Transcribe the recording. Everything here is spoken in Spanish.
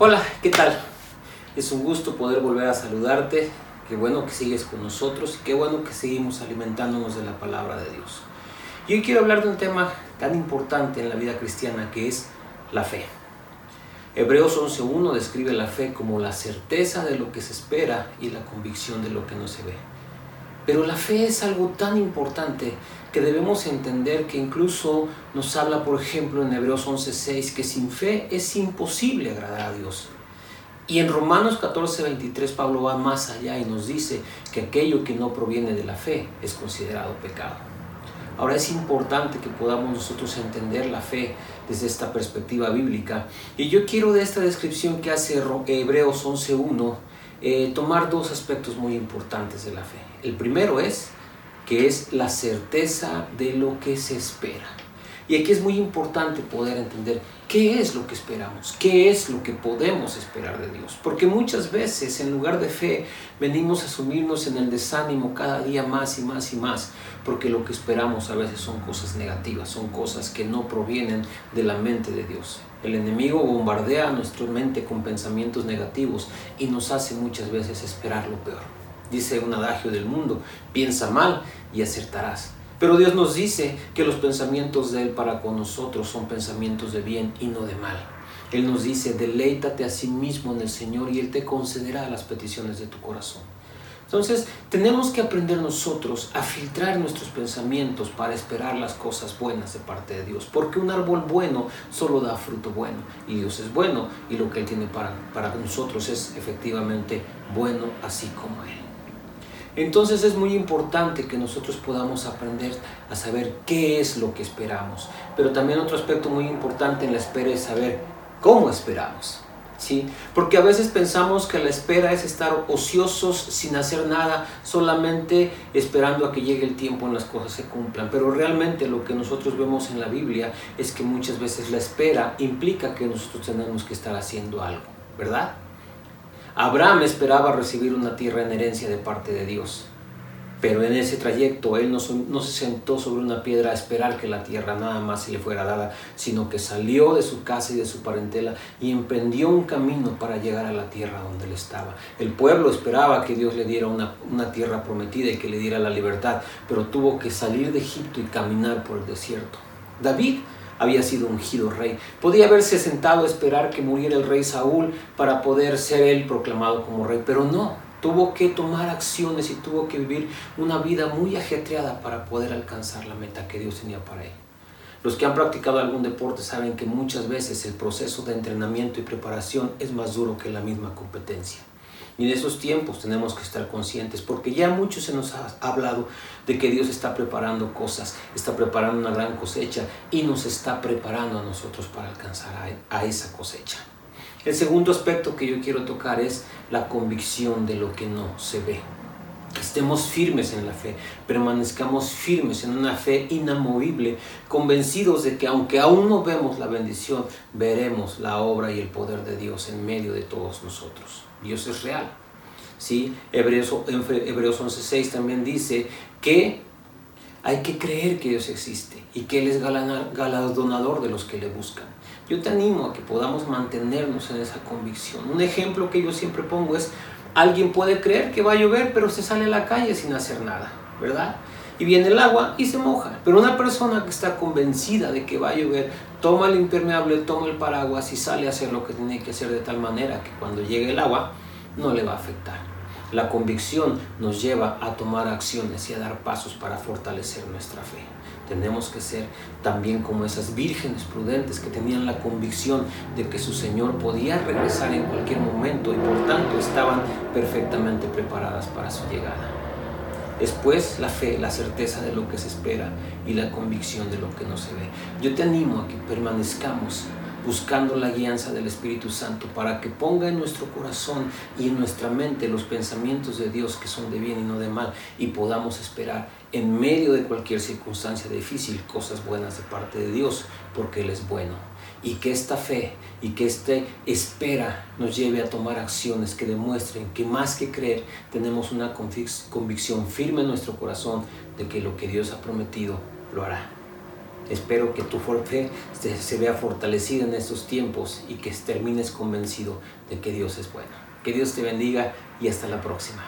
Hola, ¿qué tal? Es un gusto poder volver a saludarte. Qué bueno que sigues con nosotros y qué bueno que seguimos alimentándonos de la palabra de Dios. Y hoy quiero hablar de un tema tan importante en la vida cristiana que es la fe. Hebreos 11.1 describe la fe como la certeza de lo que se espera y la convicción de lo que no se ve. Pero la fe es algo tan importante que debemos entender que incluso nos habla, por ejemplo, en Hebreos 11.6, que sin fe es imposible agradar a Dios. Y en Romanos 14.23 Pablo va más allá y nos dice que aquello que no proviene de la fe es considerado pecado. Ahora es importante que podamos nosotros entender la fe desde esta perspectiva bíblica. Y yo quiero de esta descripción que hace Hebreos 11.1 eh, tomar dos aspectos muy importantes de la fe. El primero es que es la certeza de lo que se espera. Y aquí es muy importante poder entender qué es lo que esperamos, qué es lo que podemos esperar de Dios. Porque muchas veces en lugar de fe venimos a sumirnos en el desánimo cada día más y más y más, porque lo que esperamos a veces son cosas negativas, son cosas que no provienen de la mente de Dios. El enemigo bombardea nuestra mente con pensamientos negativos y nos hace muchas veces esperar lo peor. Dice un adagio del mundo, piensa mal y acertarás. Pero Dios nos dice que los pensamientos de Él para con nosotros son pensamientos de bien y no de mal. Él nos dice, deleítate a sí mismo en el Señor y Él te concederá las peticiones de tu corazón. Entonces, tenemos que aprender nosotros a filtrar nuestros pensamientos para esperar las cosas buenas de parte de Dios. Porque un árbol bueno solo da fruto bueno. Y Dios es bueno y lo que Él tiene para, para nosotros es efectivamente bueno, así como Él. Entonces es muy importante que nosotros podamos aprender a saber qué es lo que esperamos. Pero también otro aspecto muy importante en la espera es saber cómo esperamos. ¿Sí? Porque a veces pensamos que la espera es estar ociosos sin hacer nada, solamente esperando a que llegue el tiempo en las cosas se cumplan. Pero realmente lo que nosotros vemos en la Biblia es que muchas veces la espera implica que nosotros tenemos que estar haciendo algo, ¿verdad? Abraham esperaba recibir una tierra en herencia de parte de Dios, pero en ese trayecto él no, se sentó sobre una piedra a esperar que la tierra nada más se le fuera dada, sino que salió de su casa y de su parentela y emprendió un camino para llegar a la tierra donde él estaba. El pueblo esperaba que Dios le diera una, una tierra prometida y que le diera la libertad, pero tuvo que salir de Egipto y caminar por el desierto. David había sido ungido rey. Podía haberse sentado a esperar que muriera el rey Saúl para poder ser él proclamado como rey, pero no, tuvo que tomar acciones y tuvo que vivir una vida muy ajetreada para poder alcanzar la meta que Dios tenía para él. Los que han practicado algún deporte saben que muchas veces el proceso de entrenamiento y preparación es más duro que la misma competencia. Y en esos tiempos tenemos que estar conscientes, porque ya mucho se nos ha hablado de que Dios está preparando cosas, está preparando una gran cosecha y nos está preparando a nosotros para alcanzar a, esa cosecha. El segundo aspecto que yo quiero tocar es la convicción de lo que no se ve. Estemos firmes en la fe, permanezcamos firmes en una fe inamovible, convencidos de que aunque aún no vemos la bendición, veremos la obra y el poder de Dios en medio de todos nosotros. Dios es real. ¿sí? Hebreos, Hebreos 11.6 también dice que hay que creer que Dios existe y que Él es galardonador de los que le buscan. Yo te animo a que podamos mantenernos en esa convicción. Un ejemplo que yo siempre pongo es, alguien puede creer que va a llover, pero se sale a la calle sin hacer nada, ¿verdad? Y viene el agua y se moja. Pero una persona que está convencida de que va a llover, toma el impermeable, toma el paraguas y sale a hacer lo que tiene que hacer de tal manera que cuando llegue el agua no le va a afectar. La convicción nos lleva a tomar acciones y a dar pasos para fortalecer nuestra fe. Tenemos que ser también como esas vírgenes prudentes que tenían la convicción de que su Señor podía regresar en cualquier momento y por tanto estaban perfectamente preparadas para su llegada. Después la fe, la certeza de lo que se espera y la convicción de lo que no se ve. Yo te animo a que permanezcamos buscando la guianza del Espíritu Santo para que ponga en nuestro corazón y en nuestra mente los pensamientos de Dios que son de bien y no de mal y podamos esperar en medio de cualquier circunstancia difícil cosas buenas de parte de Dios porque Él es bueno y que esta fe y que esta espera nos lleve a tomar acciones que demuestren que más que creer tenemos una convicción firme en nuestro corazón de que lo que Dios ha prometido lo hará. Espero que tu fe se vea fortalecida en estos tiempos y que termines convencido de que Dios es bueno. Que Dios te bendiga y hasta la próxima.